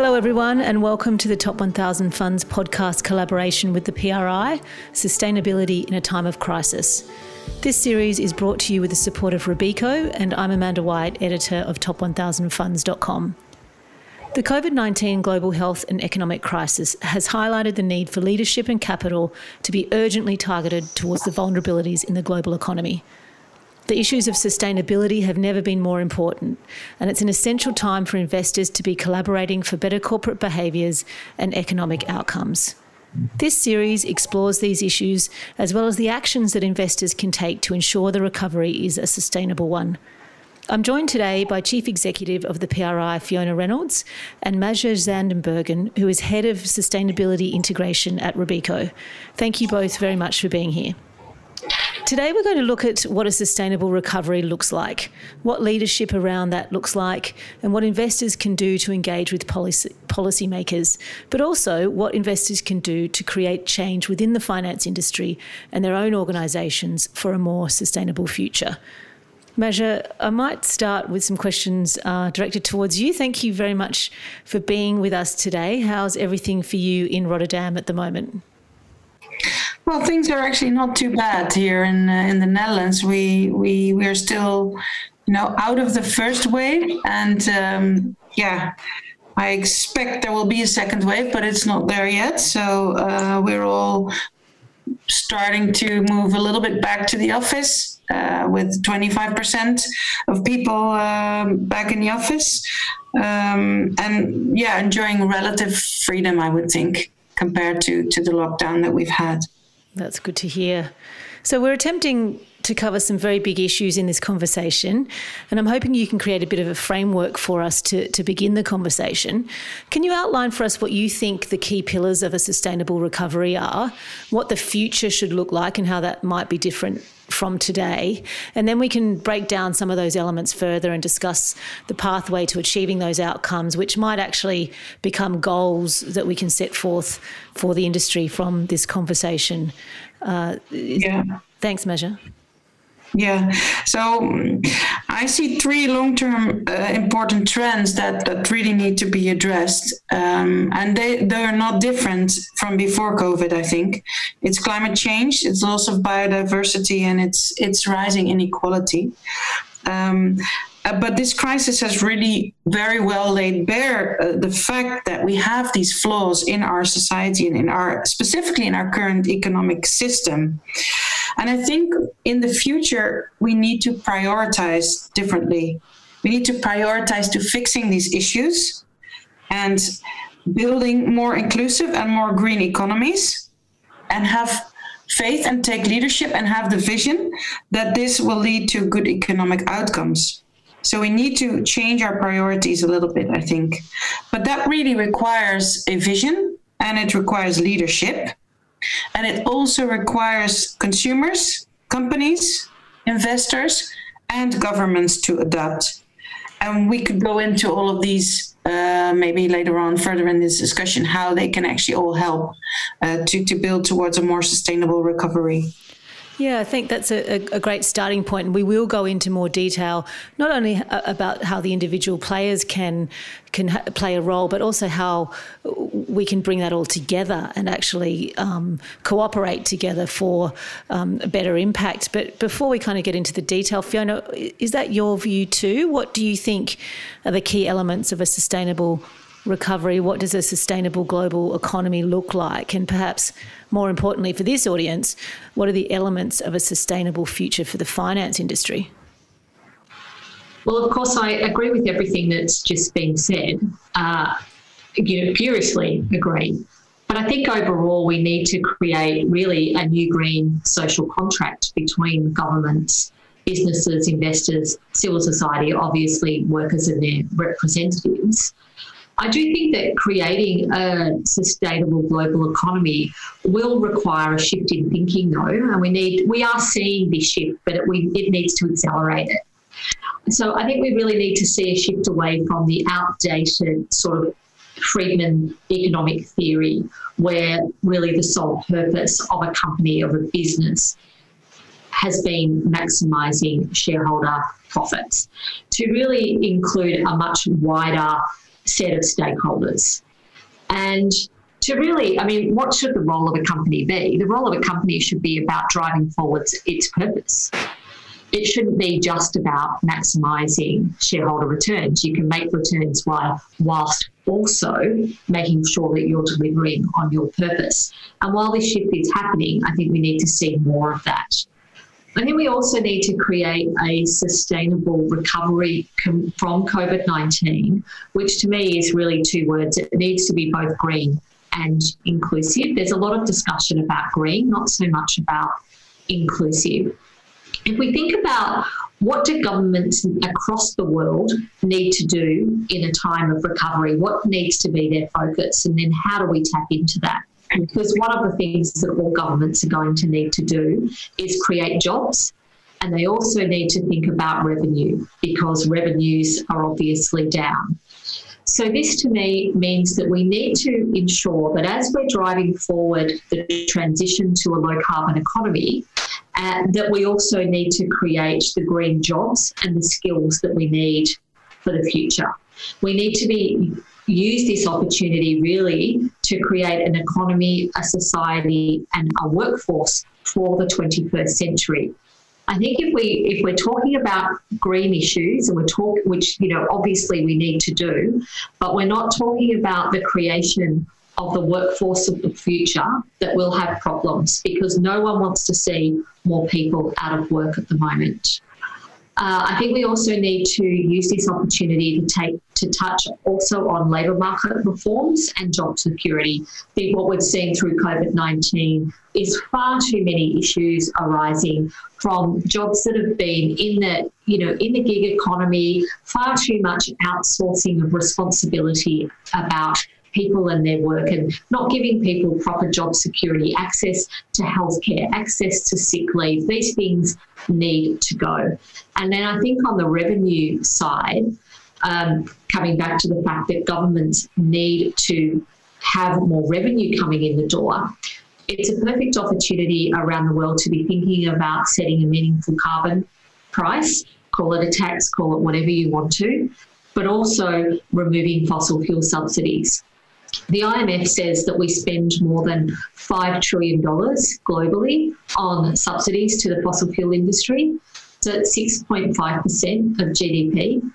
Hello, everyone, and welcome to the Top 1000 Funds podcast collaboration with the PRI Sustainability in a Time of Crisis. This series is brought to you with the support of Robeco, and I'm Amanda White, editor of Top1000Funds.com. The COVID 19 global health and economic crisis has highlighted the need for leadership and capital to be urgently targeted towards the vulnerabilities in the global economy. The issues of sustainability have never been more important, and it's an essential time for investors to be collaborating for better corporate behaviours and economic outcomes. This series explores these issues as well as the actions that investors can take to ensure the recovery is a sustainable one. I'm joined today by Chief Executive of the PRI, Fiona Reynolds, and Maja Zandbergen, who is Head of Sustainability Integration at Robeco. Thank you both very much for being here. Today, we're going to look at what a sustainable recovery looks like, what leadership around that looks like, and what investors can do to engage with policy, policymakers, but also what investors can do to create change within the finance industry and their own organisations for a more sustainable future. Maja, I might start with some questions uh, directed towards you. Thank you very much for being with us today. How's everything for you in Rotterdam at the moment? Well, things are actually not too bad here in uh, in the Netherlands. We we we are still, you know, out of the first wave, and um, yeah, I expect there will be a second wave, but it's not there yet. So uh, we're all starting to move a little bit back to the office uh, with 25% of people um, back in the office. Um, and yeah, enjoying relative freedom, I would think, compared to, to the lockdown that we've had. That's good to hear. So, we're attempting to cover some very big issues in this conversation, and I'm hoping you can create a bit of a framework for us to, to begin the conversation. Can you outline for us what you think the key pillars of a sustainable recovery are, what the future should look like, and how that might be different from today. And then we can break down some of those elements further and discuss the pathway to achieving those outcomes, which might actually become goals that we can set forth for the industry from this conversation. Uh, yeah. Thanks, Maja. Yeah. So I see three long term uh, important trends that, that really need to be addressed. Um, and they, they are not different from before COVID, I think. It's climate change, it's loss of biodiversity, and it's, it's rising inequality. Um, uh, but this crisis has really very well laid bare uh, the fact that we have these flaws in our society and in our specifically in our current economic system. And I think in the future we need to prioritize differently. We need to prioritize to fixing these issues and building more inclusive and more green economies and have faith and take leadership and have the vision that this will lead to good economic outcomes. So we need to change our priorities a little bit, I think. But that really requires a vision and it requires leadership. And it also requires consumers, companies, investors, and governments to adapt. And we could go into all of these uh, maybe later on further in this discussion how they can actually all help uh, to, to build towards a more sustainable recovery. Yeah, I think that's a, a, great starting point. And we will go into more detail, not only about how the individual players can can ha- play a role, but also how we can bring that all together and actually um, cooperate together for um, a better impact. But before we kind of get into the detail, Fiona, is that your view too? What do you think are the key elements of a sustainable recovery? What does a sustainable global economy look like? And perhaps more importantly for this audience, what are the elements of a sustainable future for the finance industry? Well, of course, I agree with everything that's just been said. Uh, you know, furiously agree. But I think overall, we need to create really a new green social contract between governments, businesses, investors, civil society, obviously workers and their representatives, I do think that creating a sustainable global economy will require a shift in thinking, though, and we need we are seeing this shift, but it, we, it needs to accelerate it. So I think we really need to see a shift away from the outdated sort of Friedman economic theory, where really the sole purpose of a company, of a business, has been maximising shareholder profits, to really include a much wider set of stakeholders. And to really, I mean, what should the role of a company be? The role of a company should be about driving forwards its purpose. It shouldn't be just about maximising shareholder returns. You can make returns while whilst also making sure that you're delivering on your purpose. And while this shift is happening, I think we need to see more of that. I think we also need to create a sustainable recovery com- from COVID 19, which to me is really two words. It needs to be both green and inclusive. There's a lot of discussion about green, not so much about inclusive. If we think about what do governments across the world need to do in a time of recovery, what needs to be their focus, and then how do we tap into that? Because one of the things that all governments are going to need to do is create jobs. And they also need to think about revenue because revenues are obviously down. So, this to me means that we need to ensure that as we're driving forward the transition to a low carbon economy, uh, that we also need to create the green jobs and the skills that we need for the future. We need to be use this opportunity really to create an economy, a society, and a workforce for the 21st century. I think if we if we're talking about green issues and we're talking, which you know obviously we need to do, but we're not talking about the creation of the workforce of the future that will have problems because no one wants to see more people out of work at the moment. Uh, I think we also need to use this opportunity to take to touch also on labour market reforms and job security. I think what we've seen through COVID nineteen is far too many issues arising from jobs that have been in the you know in the gig economy, far too much outsourcing of responsibility about people and their work and not giving people proper job security, access to healthcare, access to sick leave. These things need to go. And then I think on the revenue side, um, coming back to the fact that governments need to have more revenue coming in the door, it's a perfect opportunity around the world to be thinking about setting a meaningful carbon price, call it a tax, call it whatever you want to, but also removing fossil fuel subsidies. The IMF says that we spend more than $5 trillion globally on subsidies to the fossil fuel industry. So it's 6.5% of GDP.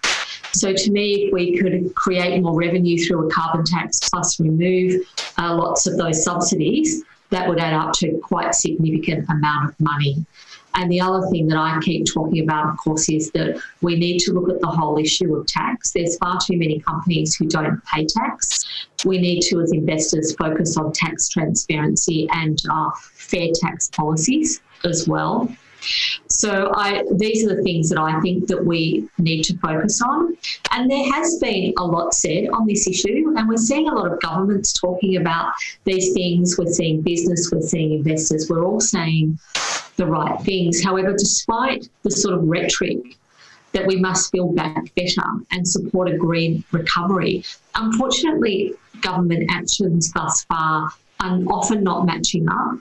So to me, if we could create more revenue through a carbon tax plus remove uh, lots of those subsidies, that would add up to quite significant amount of money. And the other thing that I keep talking about, of course, is that we need to look at the whole issue of tax. There's far too many companies who don't pay tax. We need to, as investors, focus on tax transparency and uh, fair tax policies as well. So I, these are the things that I think that we need to focus on. And there has been a lot said on this issue, and we're seeing a lot of governments talking about these things. We're seeing business, we're seeing investors. We're all saying the right things. However, despite the sort of rhetoric that we must build back better and support a green recovery, unfortunately, government actions thus far are often not matching up.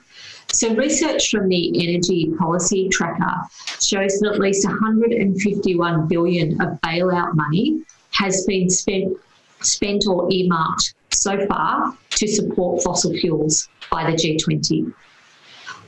So, research from the Energy Policy Tracker shows that at least 151 billion of bailout money has been spent, spent or earmarked so far to support fossil fuels by the G20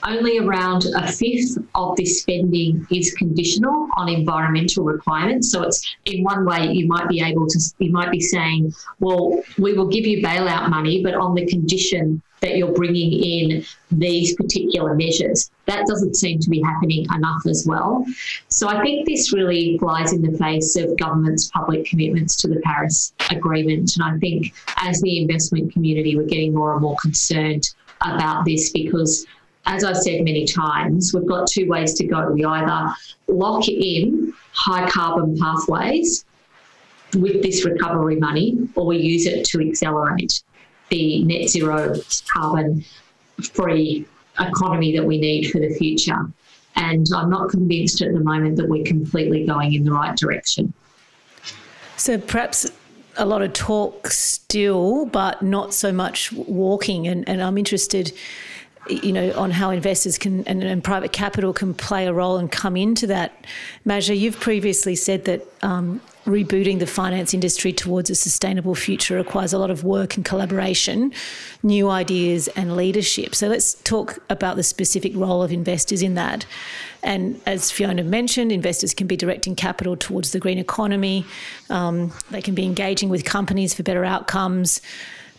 only around a fifth of this spending is conditional on environmental requirements. So it's in one way you might be able to you might be saying, well, we will give you bailout money, but on the condition that you're bringing in these particular measures. That doesn't seem to be happening enough as well. So I think this really flies in the face of government's public commitments to the Paris Agreement. And I think as the investment community, we're getting more and more concerned about this because as I've said many times, we've got two ways to go. We either lock in high carbon pathways with this recovery money, or we use it to accelerate the net zero carbon free economy that we need for the future. And I'm not convinced at the moment that we're completely going in the right direction. So perhaps a lot of talk still, but not so much walking. And, and I'm interested you know, on how investors can and, and, private capital can play a role and come into that. Maja, you've previously said that um, rebooting the finance industry towards a sustainable future requires a lot of work and collaboration, new ideas and leadership. So let's talk about the specific role of investors in that. And as Fiona mentioned, investors can be directing capital towards the green economy. Um, they can be engaging with companies for better outcomes.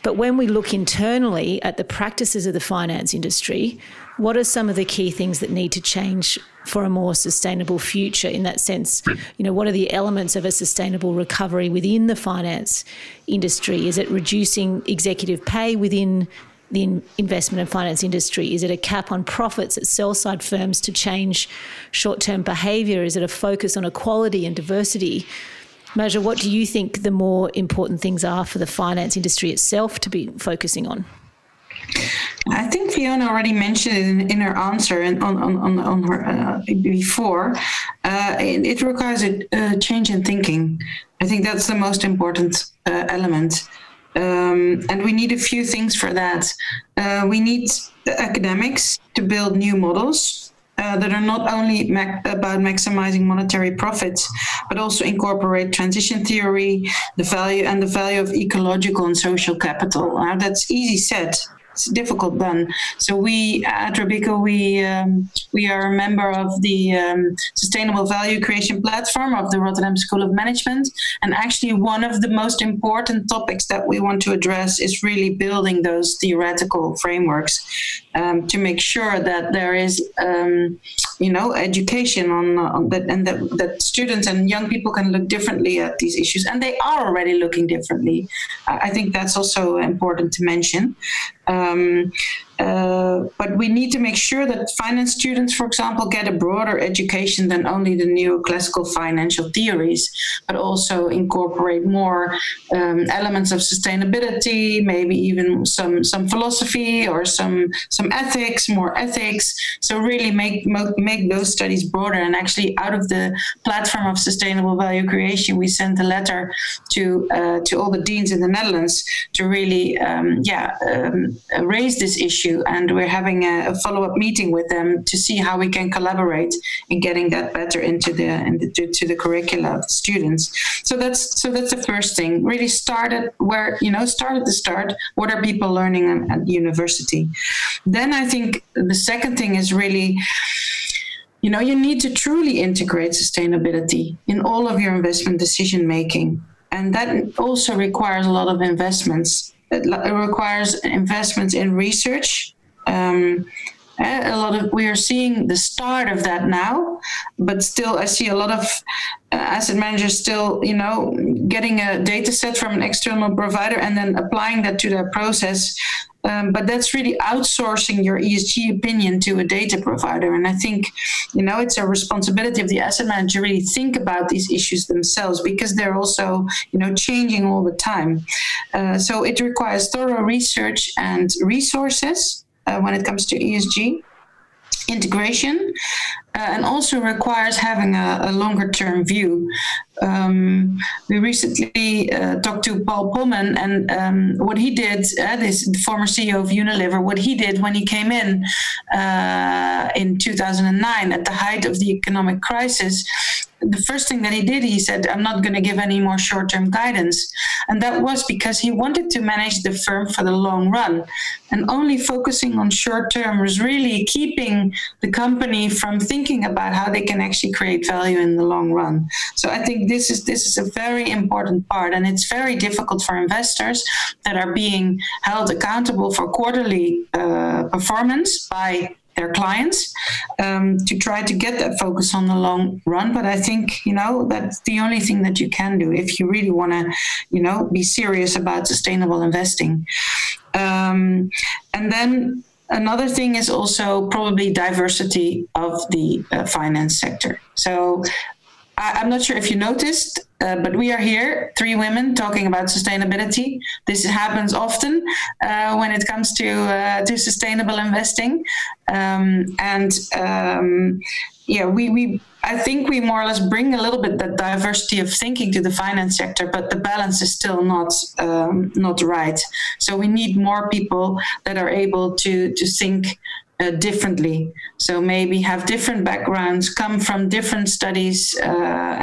But when we look internally at the practices of the finance industry, what are some of the key things that need to change for a more sustainable future in that sense? You know, what are the elements of a sustainable recovery within the finance industry? Is it reducing executive pay within the investment and finance industry? Is it a cap on profits at sell side firms to change short term behaviour? Is it a focus on equality and diversity? Maja, what do you think the more important things are for the finance industry itself to be focusing on? I think Fiona already mentioned in, in her answer and on, on, on, her uh, before. Uh, it, it, requires a, a, change in thinking. I think that's the most important uh, element. Um, and we need a few things for that. Uh, we need academics to build new models uh, that are not only about maximizing monetary profits, but also incorporate transition theory, the value and the value of ecological and social capital. Now that's easy said it's difficult done. So we at Robeco we um, we are a member of the um, Sustainable Value Creation Platform of the Rotterdam School of Management, and actually one of the most important topics that we want to address is really building those theoretical frameworks um, to make sure that there is um, you know education on, on, that and that, that students and young people can look differently at these issues and they are already looking differently. I think that's also important to mention. Um, uh, but we need to make sure that finance students, for example, get a broader education than only the neoclassical financial theories, but also incorporate more um, elements of sustainability, maybe even some some philosophy or some some ethics, more ethics. So really make make those studies broader. And actually, out of the platform of sustainable value creation, we sent a letter to uh, to all the deans in the Netherlands to really, um, yeah, um, raise this issue issue, and we're having a, a follow up meeting with them to see how we can collaborate in getting that better into the, into to, the curricula of the students. So that's so that's the first thing. Really start at where you know start at the start. What are people learning at, at university? Then I think the second thing is really you know you need to truly integrate sustainability in all of your investment decision making and that also requires a lot of investments it requires investments in research. Um, eh, a lot of we are seeing the start of that now, but still, I see a lot of uh, asset managers still, you know, getting a data set from an external provider and then applying that to their process um, but that's really outsourcing your ESG opinion to a data provider. And I think, you know, it's a responsibility of the asset manager to really think about these issues themselves because they're also, you know, changing all the time. Uh, so it requires thorough research and resources uh, when it comes to ESG integration uh, and also requires having a, a longer term view. Um, we recently uh, talked to Paul Polman and um, what he did, uh, this former CEO of Unilever, what he did when he came in uh, in 2009 at the height of the economic crisis, the first thing that he did, he said, I'm not going to give any more short term guidance. And that was because he wanted to manage the firm for the long run. And only focusing on short term was really keeping the company from thinking about how they can actually create value in the long run. So I think this is this is a very important part. And it's very difficult for investors that are being held accountable for quarterly uh, performance by their clients um, to try to get that focus on the long run. But I think you know that's the only thing that you can do if you really want to, you know, be serious about sustainable investing. Um, and then another thing is also probably diversity of the uh, finance sector. So I, am not sure if you noticed, uh, but we are here, three women talking about sustainability. This happens often uh, when it comes to uh, to sustainable investing, um, and um, yeah, we we I think we more or less bring a little bit that diversity of thinking to the finance sector, but the balance is still not um, not right. So we need more people that are able to to think uh, differently. So maybe have different backgrounds, come from different studies, uh,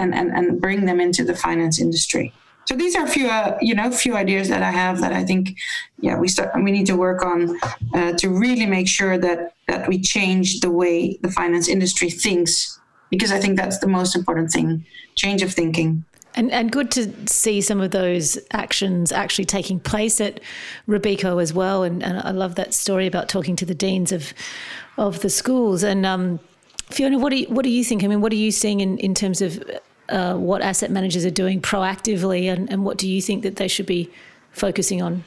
and, and and bring them into the finance industry. So these are a few, uh, you know, few ideas that I have that I think, yeah, we start we need to work on uh, to really make sure that that we change the way the finance industry thinks, because I think that's the most important thing: change of thinking. And, and good to see some of those actions actually taking place at Robeco as well. And, and I love that story about talking to the deans of of the schools. And um, Fiona, what do you, what do you think? I mean, what are you seeing in, in terms of uh, what asset managers are doing proactively, and, and what do you think that they should be focusing on?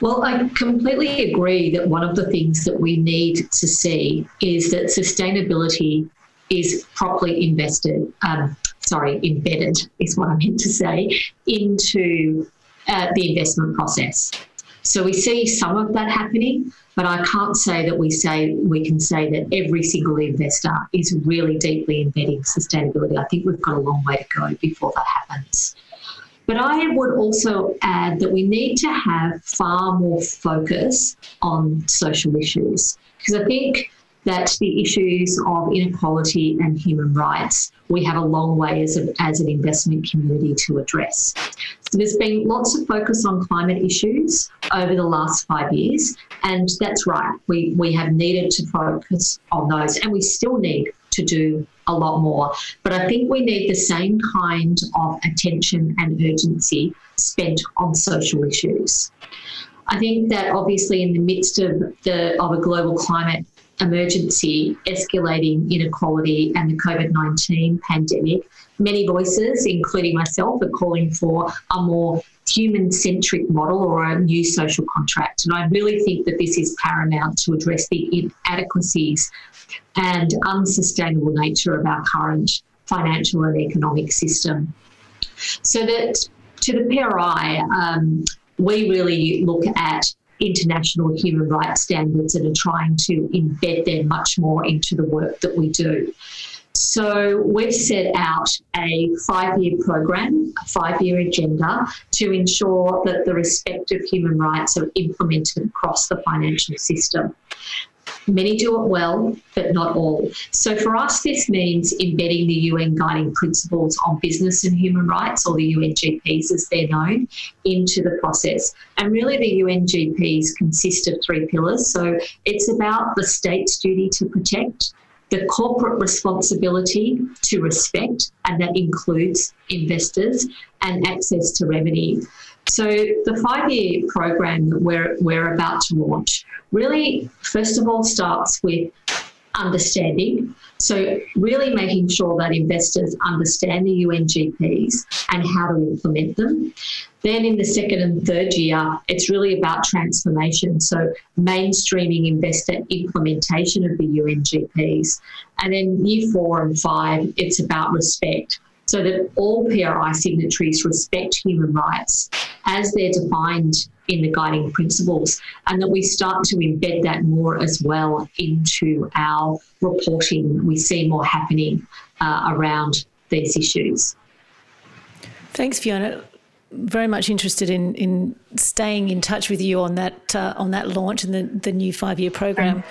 Well, I completely agree that one of the things that we need to see is that sustainability is properly invested, um, sorry, embedded is what I meant to say, into uh, the investment process. So we see some of that happening, but I can't say that we say we can say that every single investor is really deeply embedding sustainability. I think we've got a long way to go before that happens. But I would also add that we need to have far more focus on social issues because I think that the issues of inequality and human rights we have a long way as, a, as an investment community to address. So there's been lots of focus on climate issues over the last five years, and that's right. We, we have needed to focus on those, and we still need to do a lot more. But I think we need the same kind of attention and urgency spent on social issues. I think that obviously in the midst of the of a global climate emergency, escalating inequality, and the COVID 19 pandemic, many voices, including myself, are calling for a more human centric model or a new social contract. And I really think that this is paramount to address the inadequacies and unsustainable nature of our current financial and economic system. So that to the PRI, um, we really look at international human rights standards and are trying to embed them much more into the work that we do. So we've set out a five year program, a five year agenda to ensure that the respect of human rights are implemented across the financial system. Many do it well, but not all. So for us, this means embedding the UN guiding principles on business and human rights, or the UNGPs as they're known, into the process. And really, the UNGPs consist of three pillars. So it's about the state's duty to protect, the corporate responsibility to respect, and that includes investors, and access to revenue. So the five-year program that we're, we're about to launch really, first of all, starts with understanding. So, really making sure that investors understand the UNGPs and how to implement them. Then, in the second and third year, it's really about transformation. So, mainstreaming investor implementation of the UNGPs. And then, year four and five, it's about respect so that all PRI signatories respect human rights as they're defined in the guiding principles, and that we start to embed that more as well into our reporting. We see more happening uh, around these issues. Thanks, Fiona. Very much interested in in staying in touch with you on that uh, on that launch and the, the new five year program.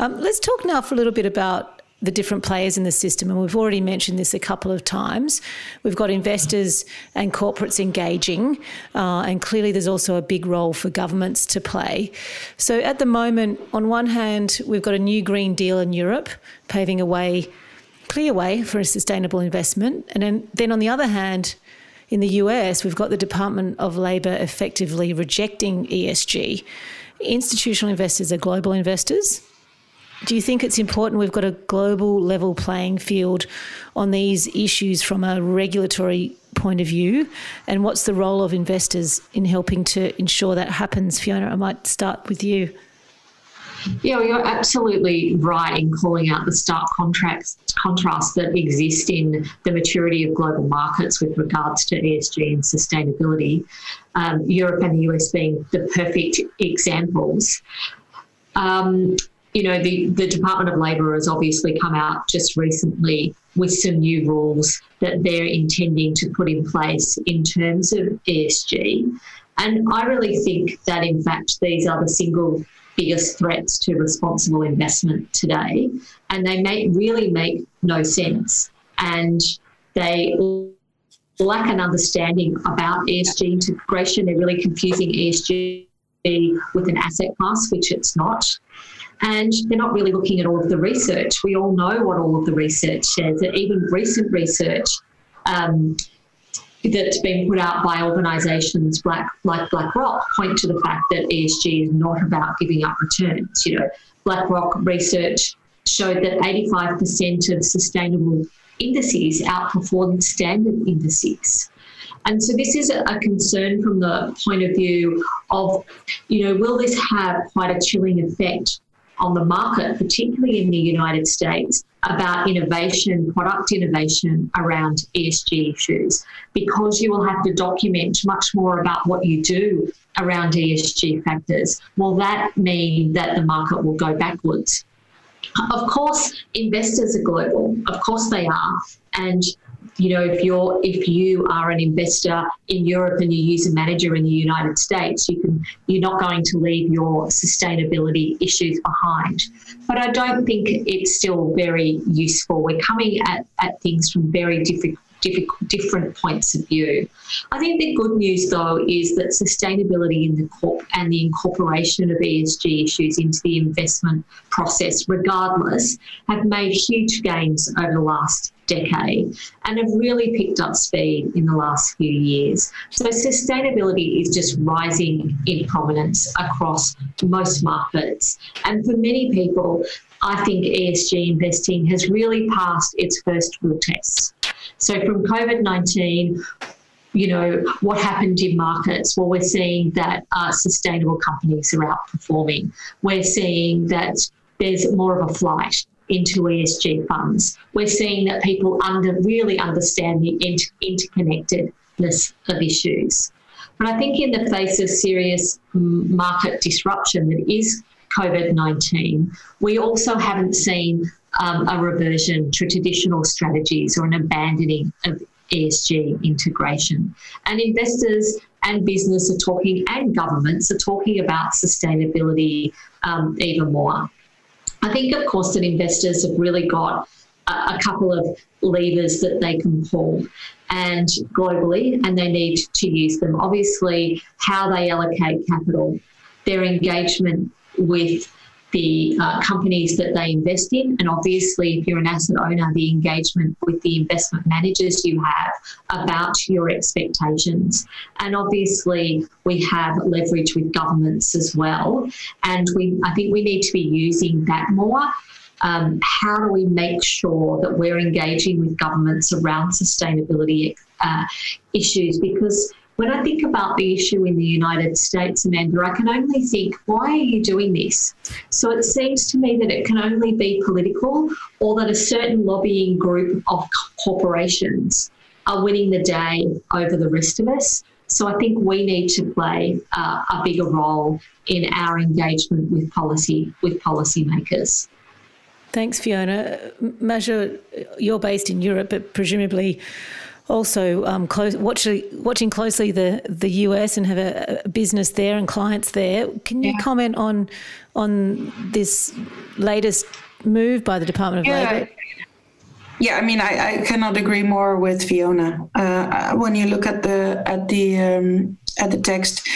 Um, let's talk now for a little bit about the different players in the system. And we've already mentioned this a couple of times. We've got investors and corporates engaging, uh, and clearly there's also a big role for governments to play. So at the moment, on one hand, we've got a new Green Deal in Europe, paving a way, clear way for a sustainable investment. And then, then on the other hand, in the US, we've got the Department of Labor effectively rejecting ESG. Institutional investors are global investors do you think it's important we've got a global level playing field on these issues from a regulatory point of view? And what's the role of investors in helping to ensure that happens? Fiona, I might start with you. Yeah, well, you're absolutely right in calling out the stark contracts, contrast that exist in the maturity of global markets with regards to ESG and sustainability. Um, Europe and the US being the perfect examples. Um, you know, the, the Department of Labor has obviously come out just recently with some new rules that they're intending to put in place in terms of ESG. And I really think that, in fact, these are the single biggest threats to responsible investment today. And they make, really make no sense. And they lack an understanding about ESG integration. They're really confusing ESG with an asset class, which it's not. And they're not really looking at all of the research. We all know what all of the research says. That even recent research um, that's been put out by organisations like, like BlackRock point to the fact that ESG is not about giving up returns. You know, BlackRock research showed that 85% of sustainable indices outperform standard indices. And so this is a concern from the point of view of, you know, will this have quite a chilling effect on the market, particularly in the United States, about innovation, product innovation around ESG issues, because you will have to document much more about what you do around ESG factors. Will that mean that the market will go backwards? Of course, investors are global. Of course, they are. And you know, if you're if you are an investor in Europe and you use a manager in the United States, you can you're not going to leave your sustainability issues behind. But I don't think it's still very useful. We're coming at, at things from very different different points of view. I think the good news, though, is that sustainability in the corp and the incorporation of ESG issues into the investment process, regardless, have made huge gains over the last decade and have really picked up speed in the last few years. So, sustainability is just rising in prominence across most markets. And for many people, I think ESG investing has really passed its first real test. So from COVID 19, you know, what happened in markets? Well, we're seeing that uh, sustainable companies are outperforming. We're seeing that there's more of a flight into ESG funds. We're seeing that people under really understand the inter- interconnectedness of issues. But I think in the face of serious market disruption that is COVID 19, we also haven't seen um, a reversion to traditional strategies or an abandoning of ESG integration. And investors and business are talking, and governments are talking about sustainability um, even more. I think, of course, that investors have really got a, couple of levers that they can pull and globally, and they need to use them. Obviously, how they allocate capital, their engagement with the uh, companies that they invest in, and obviously, if you're an asset owner, the engagement with the investment managers you have about your expectations. And obviously, we have leverage with governments as well, and we I think we need to be using that more. Um, how do we make sure that we're engaging with governments around sustainability uh, issues? Because when I think about the issue in the United States, Amanda, I can only think, why are you doing this? So it seems to me that it can only be political or that a certain lobbying group of corporations are winning the day over the rest of us. So I think we need to play uh, a bigger role in our engagement with policy with policymakers. Thanks, Fiona. Maja, you're based in Europe, but presumably also um, close, watching, watching closely the, the US and have a, a business there and clients there. Can you yeah. comment on on this latest move by the Department of yeah. Labor? Yeah, I mean, I, I cannot agree more with Fiona. Uh, uh when you look at the at the um, at the text,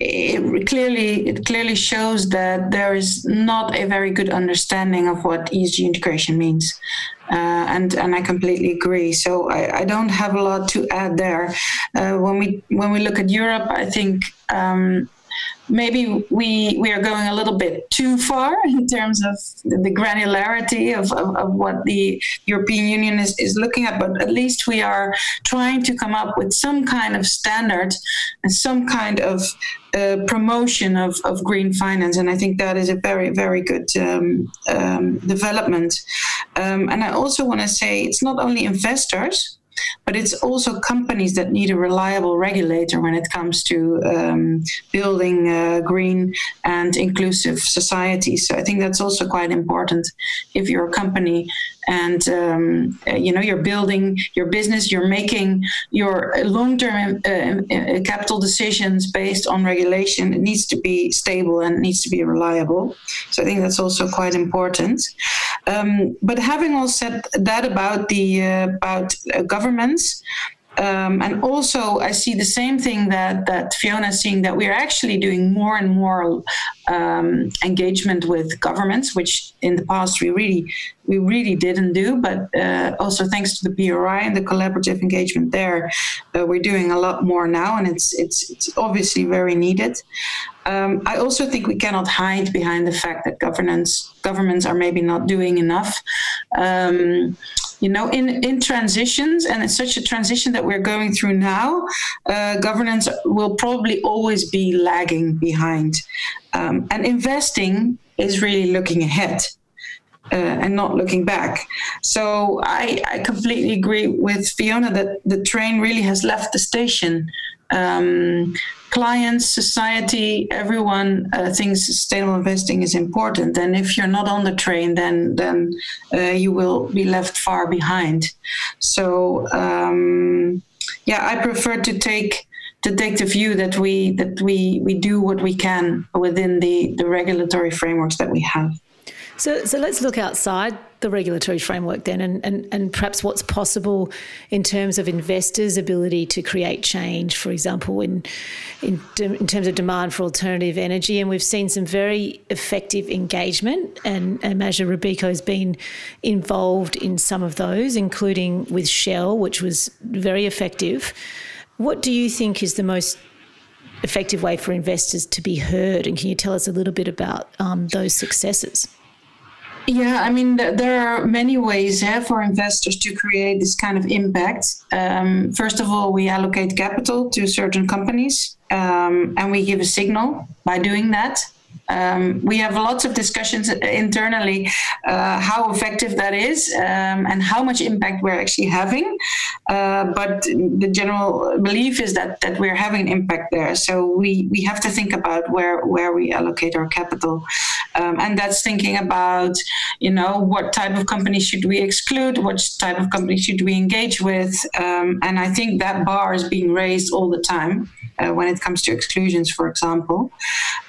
it clearly it clearly shows that there is not a very good understanding of what ESG integration means, uh, and and I completely agree. So I, I, don't have a lot to add there. Uh, when we when we look at Europe, I think. Um, maybe we we are going a little bit too far in terms of the granularity of, of, of, what the European Union is, is looking at, but at least we are trying to come up with some kind of standard and some kind of uh, promotion of, of green finance. And I think that is a very, very good um, um, development. Um, and I also want to say it's not only investors but it's also companies that need a reliable regulator when it comes to um, building uh, green and inclusive societies. So I think that's also quite important if you're a company and um, you know you're building your business you're making your long-term uh, uh, capital decisions based on regulation. It needs to be stable and it needs to be reliable. So i think that's also quite important. Um, but having all said that about the uh, about uh, governments um, and also, I see the same thing that that Fiona is seeing that we're actually doing more and more um, engagement with governments, which in the past we really we really didn't do. But uh, also thanks to the PRI and the collaborative engagement there, uh, we're doing a lot more now, and it's it's it's obviously very needed. Um, I also think we cannot hide behind the fact that governance governments are maybe not doing enough. Um, you know in in transitions and it's such a transition that we're going through now uh, governance will probably always be lagging behind um, and investing is really looking ahead uh, and not looking back. So I, I, completely agree with Fiona that the train really has left the station. Um, clients, society, everyone uh, thinks sustainable investing is important. And if you're not on the train, then then uh, you will be left far behind. So um, yeah, I prefer to take to take the view that we that we we do what we can within the the regulatory frameworks that we have. So, so let's look outside the regulatory framework then, and, and, and perhaps what's possible in terms of investors' ability to create change, for example, in, in, in terms of demand for alternative energy. And we've seen some very effective engagement, and, and Maja Robeco has been involved in some of those, including with Shell, which was very effective. What do you think is the most effective way for investors to be heard? And can you tell us a little bit about um, those successes? Yeah, I mean, th- there are many ways eh, for investors to create this kind of impact. Um, first of all, we allocate capital to certain companies um, and we give a signal by doing that. Um, we have lots of discussions internally uh, how effective that is um, and how much impact we're actually having. Uh, but the general belief is that that we're having impact there. So we we have to think about where where we allocate our capital, um, and that's thinking about you know what type of companies should we exclude, what type of companies should we engage with, um, and I think that bar is being raised all the time uh, when it comes to exclusions, for example.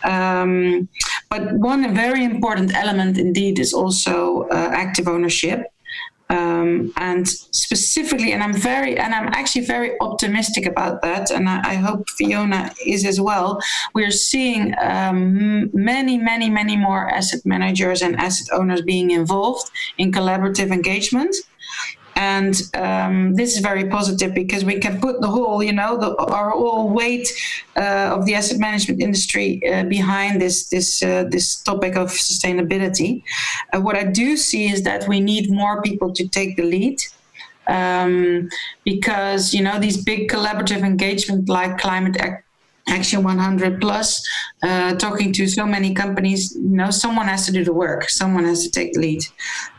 Um, but one very important element indeed is also uh, active ownership. Um, and specifically, and I'm very, and I'm actually very optimistic about that, and I, I hope Fiona is as well. We're seeing um, many, many, many more asset managers and asset owners being involved in collaborative engagement and um, this is very positive because we can put the whole, you know, the, our whole weight uh, of the asset management industry uh, behind this this uh, this topic of sustainability. What I do see is that we need more people to take the lead. Um, because you know these big collaborative engagement like climate Action 100 Plus, uh, talking to so many companies, you know, someone has to do the work. Someone has to take the lead.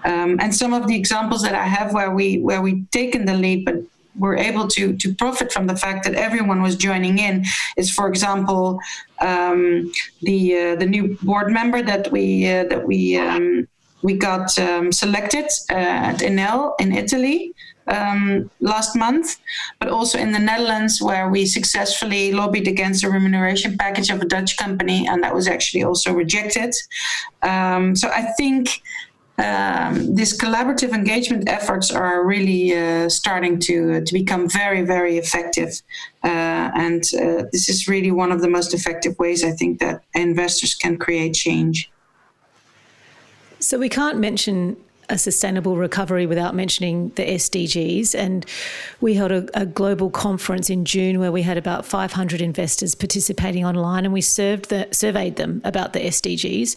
Um, and some of the examples that I have where we where we taken the lead, but were able to to profit from the fact that everyone was joining in is, for example, um, the uh, the new board member that we uh, that we um, we got um, selected uh, at Enel in Italy um, last month, but also in the Netherlands, where we successfully lobbied against a remuneration package of a Dutch company, and that was actually also rejected. Um, so I think. Um, these collaborative engagement efforts are really uh, starting to to become very very effective, uh, and uh, this is really one of the most effective ways I think that investors can create change. So we can't mention a sustainable recovery without mentioning the SDGs. And we held a, a, global conference in June where we had about 500 investors participating online, and we the, surveyed them about the SDGs.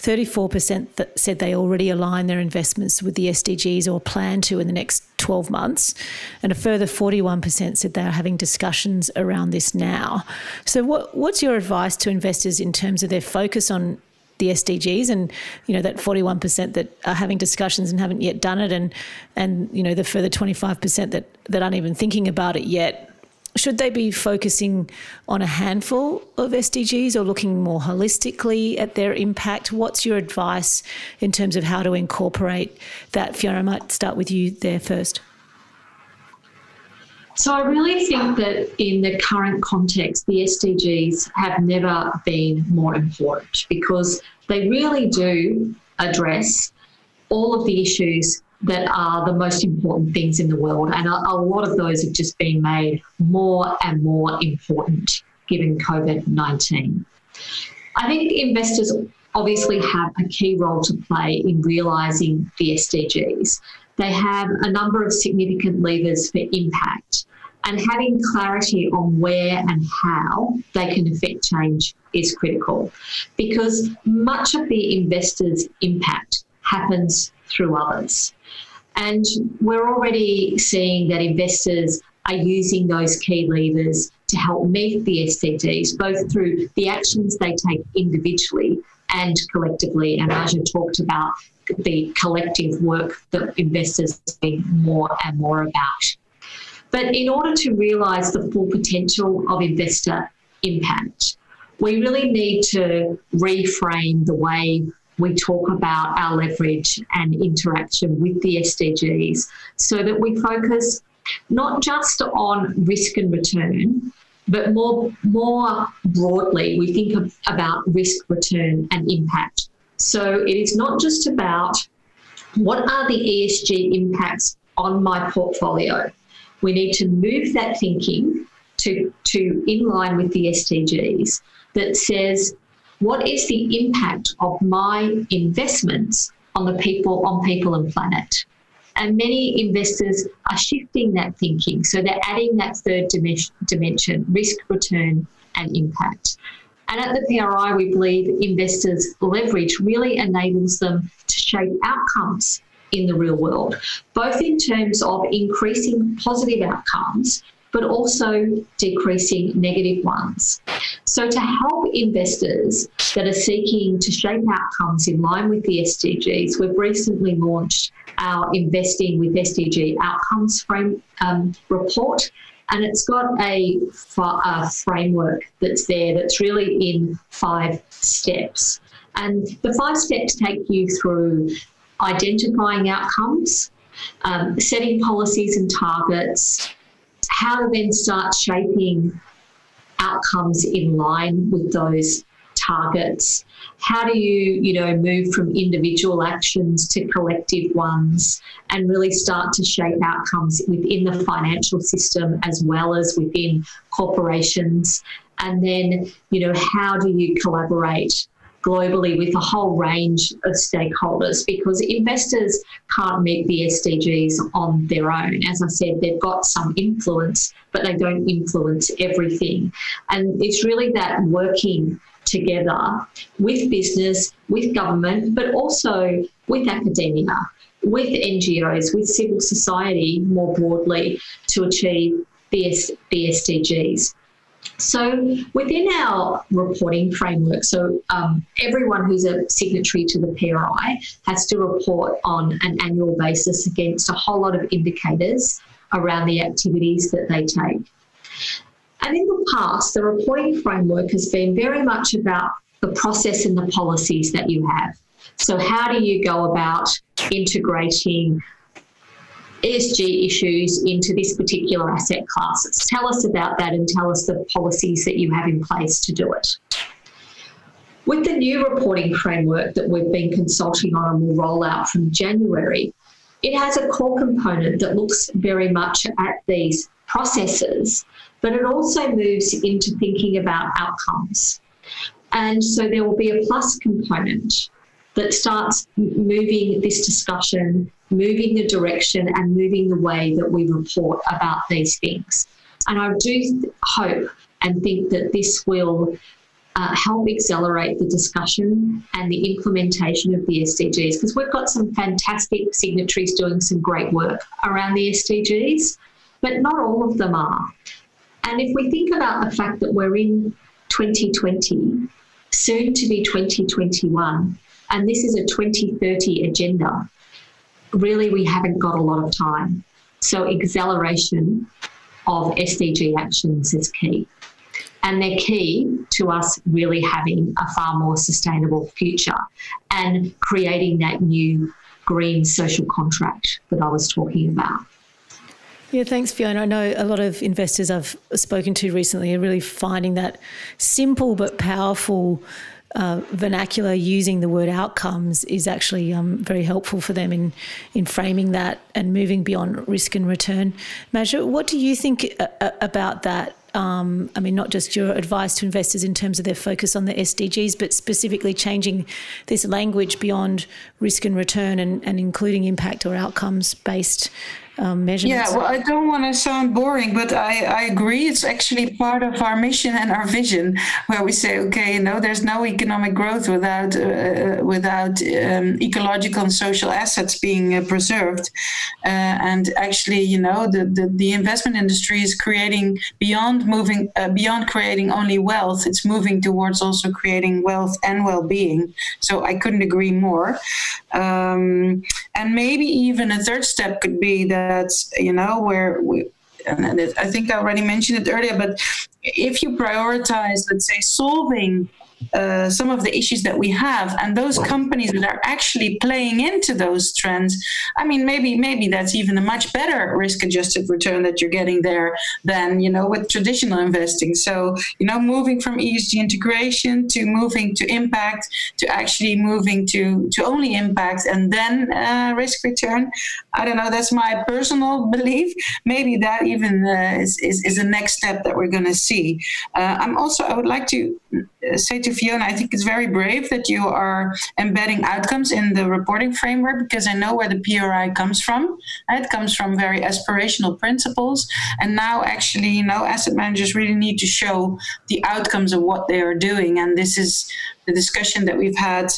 34% said they already align their investments with the SDGs or plan to in the next 12 months. And a further 41% said they are having discussions around this now. So, what, what's your advice to investors in terms of their focus on the SDGs and you know that 41% that are having discussions and haven't yet done it and and you know the further 25% that that aren't even thinking about it yet should they be focusing on a handful of SDGs or looking more holistically at their impact? What's your advice in terms of how to incorporate that? Fiona, I might start with you there first. So, I really think that in the current context, the SDGs have never been more important because they really do address all of the issues that are the most important things in the world. And a, a lot of those have just been made more and more important given COVID 19. I think investors obviously have a key role to play in realising the SDGs. They have a number of significant levers for impact, and having clarity on where and how they can affect change is critical because much of the investors' impact happens through others. And we're already seeing that investors are using those key levers to help meet the SDGs, both through the actions they take individually and collectively. And Maja talked about the collective work that investors being more and more about. But in order to realise the full potential of investor impact, we really need to reframe the way we talk about our leverage and interaction with the SDGs so that we focus not just on risk and return, but more, more broadly, we think of, about risk, return, and impact. So it is not just about what are the ESG impacts on my portfolio. We need to move that thinking to, to in line with the SDGs that says what is the impact of my investments on the people, on people and planet? And many investors are shifting that thinking. So they're adding that third dimension risk, return, and impact. And at the PRI, we believe investors' leverage really enables them to shape outcomes in the real world, both in terms of increasing positive outcomes but also decreasing negative ones. So, to help investors that are seeking to shape outcomes in line with the SDGs, we've recently launched our Investing with SDG Outcomes frame, um, report. And it's got a, a framework that's there that's really in five steps. And the five steps take you through identifying outcomes, um, setting policies and targets, how to then start shaping outcomes in line with those targets? How do you you know move from individual actions to collective ones and really start to shape outcomes within the financial system as well as within corporations? And then you know how do you collaborate globally with a whole range of stakeholders because investors can't meet the SDGs on their own. As I said, they've got some influence, but they don't influence everything. And it's really that working together with business, with government, but also with academia, with NGOs, with civil society more broadly to achieve the, the SDGs. So within our reporting framework, so um, everyone who's a signatory to the PRI has to report on an annual basis against a whole lot of indicators around the activities that they take. And in the past, the reporting framework has been very much about the process and the policies that you have. So, how do you go about integrating ESG issues into this particular asset class. Tell us about that and tell us the policies that you have in place to do it. With the new reporting framework that we've been consulting on and will roll out from January, it has a core component that looks very much at these processes, but it also moves into thinking about outcomes. And so there will be a plus component that starts moving this discussion, moving the direction, and moving the way that we report about these things. And I do hope and think that this will uh, help accelerate the discussion and the implementation of the SDGs because we've got some fantastic signatories doing some great work around the SDGs, but not all of them are. And if we think about the fact that we're in 2020 soon to be 2021, and this is a 2030 agenda, really we haven't got a lot of time. So, acceleration of SDG actions is key. And they're key to us really having a far more sustainable future and creating that new green social contract that I was talking about. Yeah, thanks, Fiona. I know a lot of investors I've spoken to recently are really finding that simple but powerful uh, vernacular using the word outcomes is actually um, very helpful for them in in framing that and moving beyond risk and return. Maja, what do you think a- uh, uh, about that? Um, I mean, not just your advice to investors in terms of their focus on the SDGs, but specifically changing this language beyond risk and return and, and including impact or outcomes based um, measurements. Yeah, well, I don't want to sound boring, but I, I agree. It's actually part of our mission and our vision, where we say, okay, you know, there's no economic growth without uh, without um, ecological and social assets being uh, preserved. Uh, and actually, you know, the, the, the investment industry is creating beyond moving uh, beyond creating only wealth. It's moving towards also creating wealth and well-being. So I couldn't agree more. Um, and maybe even a third step could be that, you know, where we, and I think I already mentioned it earlier, but if you prioritize, let's say, solving uh, some of the issues that we have and those companies that are actually playing into those trends i mean maybe maybe that's even a much better risk adjusted return that you're getting there than you know with traditional investing. So you know moving from esg integration to moving to impact to actually moving to to only impact and then uh, risk return i don't know that's my personal belief. Maybe that even uh, is, is, is the next step that we're going to see. Uh, i'm also i would like to uh, say to Fiona, I think it's very brave that you are embedding outcomes in the reporting framework because I know where the PRI comes from. It comes from very aspirational principles. And now, actually, you know, asset managers really need to show the outcomes of what they are doing. And this is the discussion that we've had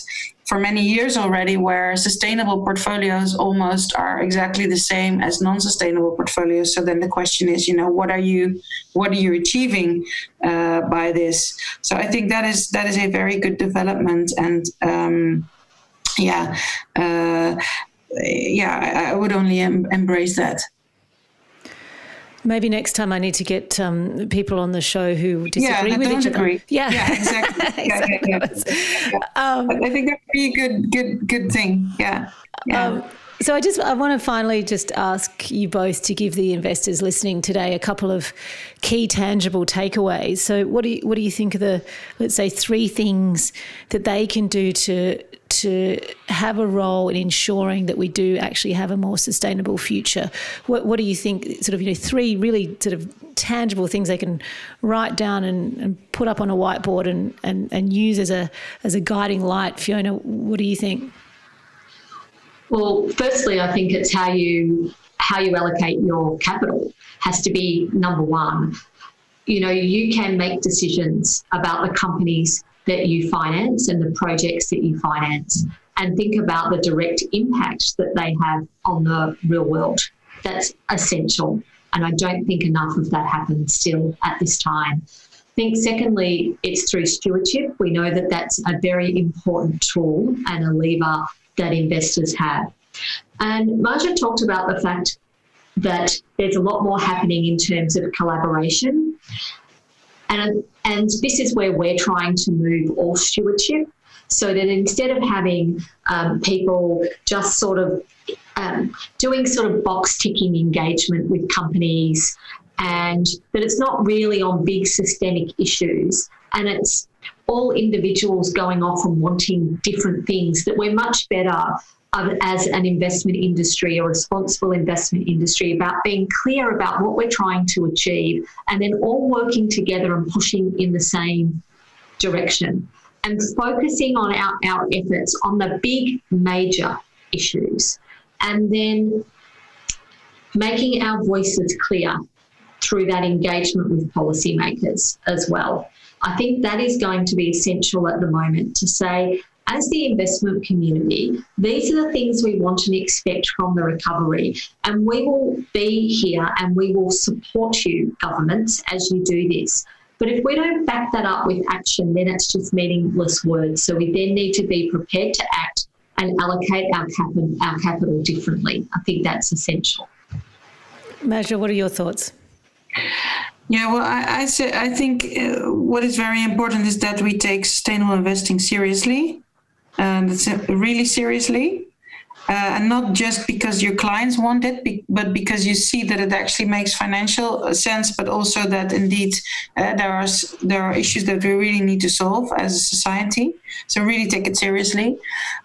for many years already where sustainable portfolios almost are exactly the same as non-sustainable portfolios. So then the question is you know what are you what are you achieving uh, by this? So i think that is that is a very good development and um, yeah uh, yeah I, would only em- embrace that Maybe next time I need to get um, people on the show who disagree yeah, with each agree. other. Yeah, yeah exactly. exactly. Yeah, um, I think that'd be a good, good, good thing. Yeah. yeah. Um, so I just I want to finally just ask you both to give the investors listening today a couple of key tangible takeaways. So what do you, what do you think of the let's say three things that they can do to to have a role in ensuring that we do actually have a more sustainable future? What what do you think sort of you know three really sort of tangible things they can write down and, and put up on a whiteboard and, and, and use as a as a guiding light? Fiona, what do you think? Well, firstly, I think it's how you how you allocate your capital has to be number one. You know, you can make decisions about the companies that you finance and the projects that you finance and think about the direct impact that they have on the real world. That's essential. And I don't think enough of that happens still at this time. I think, secondly, it's through stewardship. We know that that's a very important tool and a lever that investors have. And Maja talked about the fact that there's a lot more happening in terms of collaboration. And, and this is where we're trying to move all stewardship so that instead of having um, people just sort of um, doing sort of box ticking engagement with companies and that it's not really on big systemic issues and it's all individuals going off and wanting different things, that we're much better as an investment industry, a responsible investment industry, about being clear about what we're trying to achieve and then all working together and pushing in the same direction and focusing on our, our efforts on the big major issues and then making our voices clear through that engagement with policymakers as well. I think that is going to be essential at the moment to say, as the investment community, these are the things we want and expect from the recovery. And we will be here and we will support you, governments, as you do this. But if we don't back that up with action, then it's just meaningless words. So we then need to be prepared to act and allocate our capital, our capital differently. I think that's essential. Maja, what are your thoughts? Yeah, well, I, I, say, I think uh, what is very important is that we take sustainable investing seriously, and it's really seriously uh, and not just because your clients want it, but because you see that it actually makes financial uh, sense, but also that indeed uh, there are there are issues that we really need to solve as a society. So really take it seriously,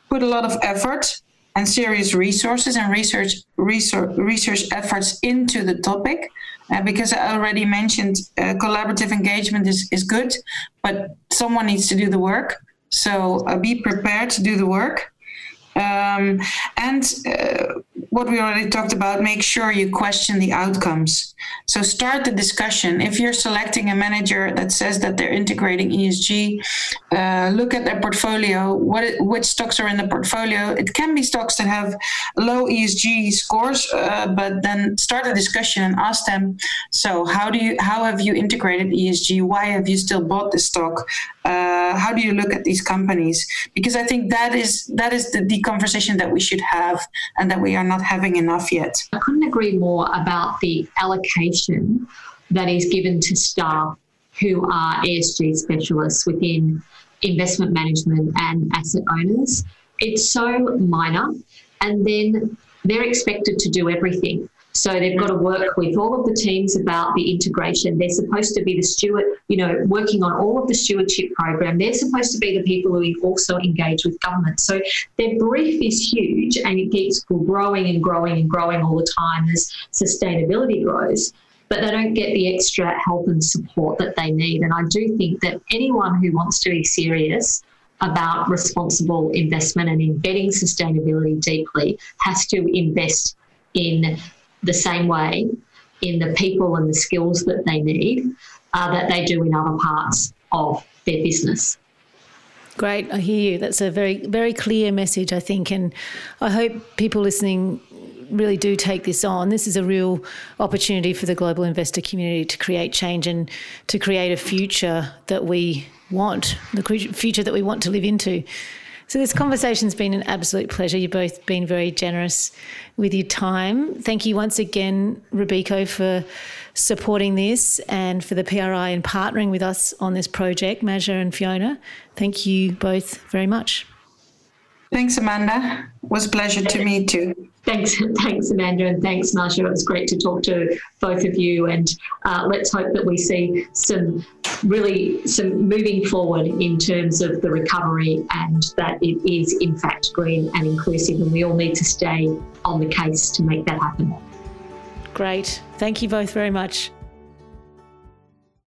put a lot of effort and serious resources and research research, research efforts into the topic. Uh, because I already mentioned uh, collaborative engagement is, is good, but someone needs to do the work. So uh, be prepared to do the work um, and uh, what we already talked about, make sure you question the outcomes. So start the discussion. If you're selecting a manager that says that they're integrating ESG, uh, look at their portfolio. What which stocks are in the portfolio? It can be stocks that have low ESG scores, uh, but then start a discussion and ask them. So how do you how have you integrated ESG? Why have you still bought this stock? Uh, how do you look at these companies? Because I think that is that is the conversation that we should have and that we are not having enough yet. I couldn't agree more about the allocation that is given to staff who are ESG specialists within investment management and asset owners. It's so minor, and then they're expected to do everything. So they've got to work with all of the teams about the integration. They're supposed to be the steward, you know, working on all of the stewardship program. They're supposed to be the people who also engage with government. So their brief is huge and it keeps growing and growing and growing all the time as sustainability grows but they don't get the extra help and support that they need. And I do think that anyone who wants to be serious about responsible investment and embedding sustainability deeply has to invest in the same way in the people and the skills that they need uh, that they do in other parts of their business. Great, I hear you. That's a very, very clear message, I think, and I hope people listening really do take this on. This is a real opportunity for the global investor community to create change and to create a future that we want, the future that we want to live into. So this conversation's been an absolute pleasure. You've both been very generous with your time. Thank you once again, Robeco, for supporting this and for the PRI and partnering with us on this project, Maja and Fiona. Thank you both very much. Thanks, Amanda. It was a pleasure to meet you. Thanks, thanks, Amanda, and thanks, Maja. It was great to talk to both of you, and uh, let's hope that we see some really some moving forward in terms of the recovery, and that it is in fact green and inclusive, and we all need to stay on the case to make that happen. Great. Thank you both very much.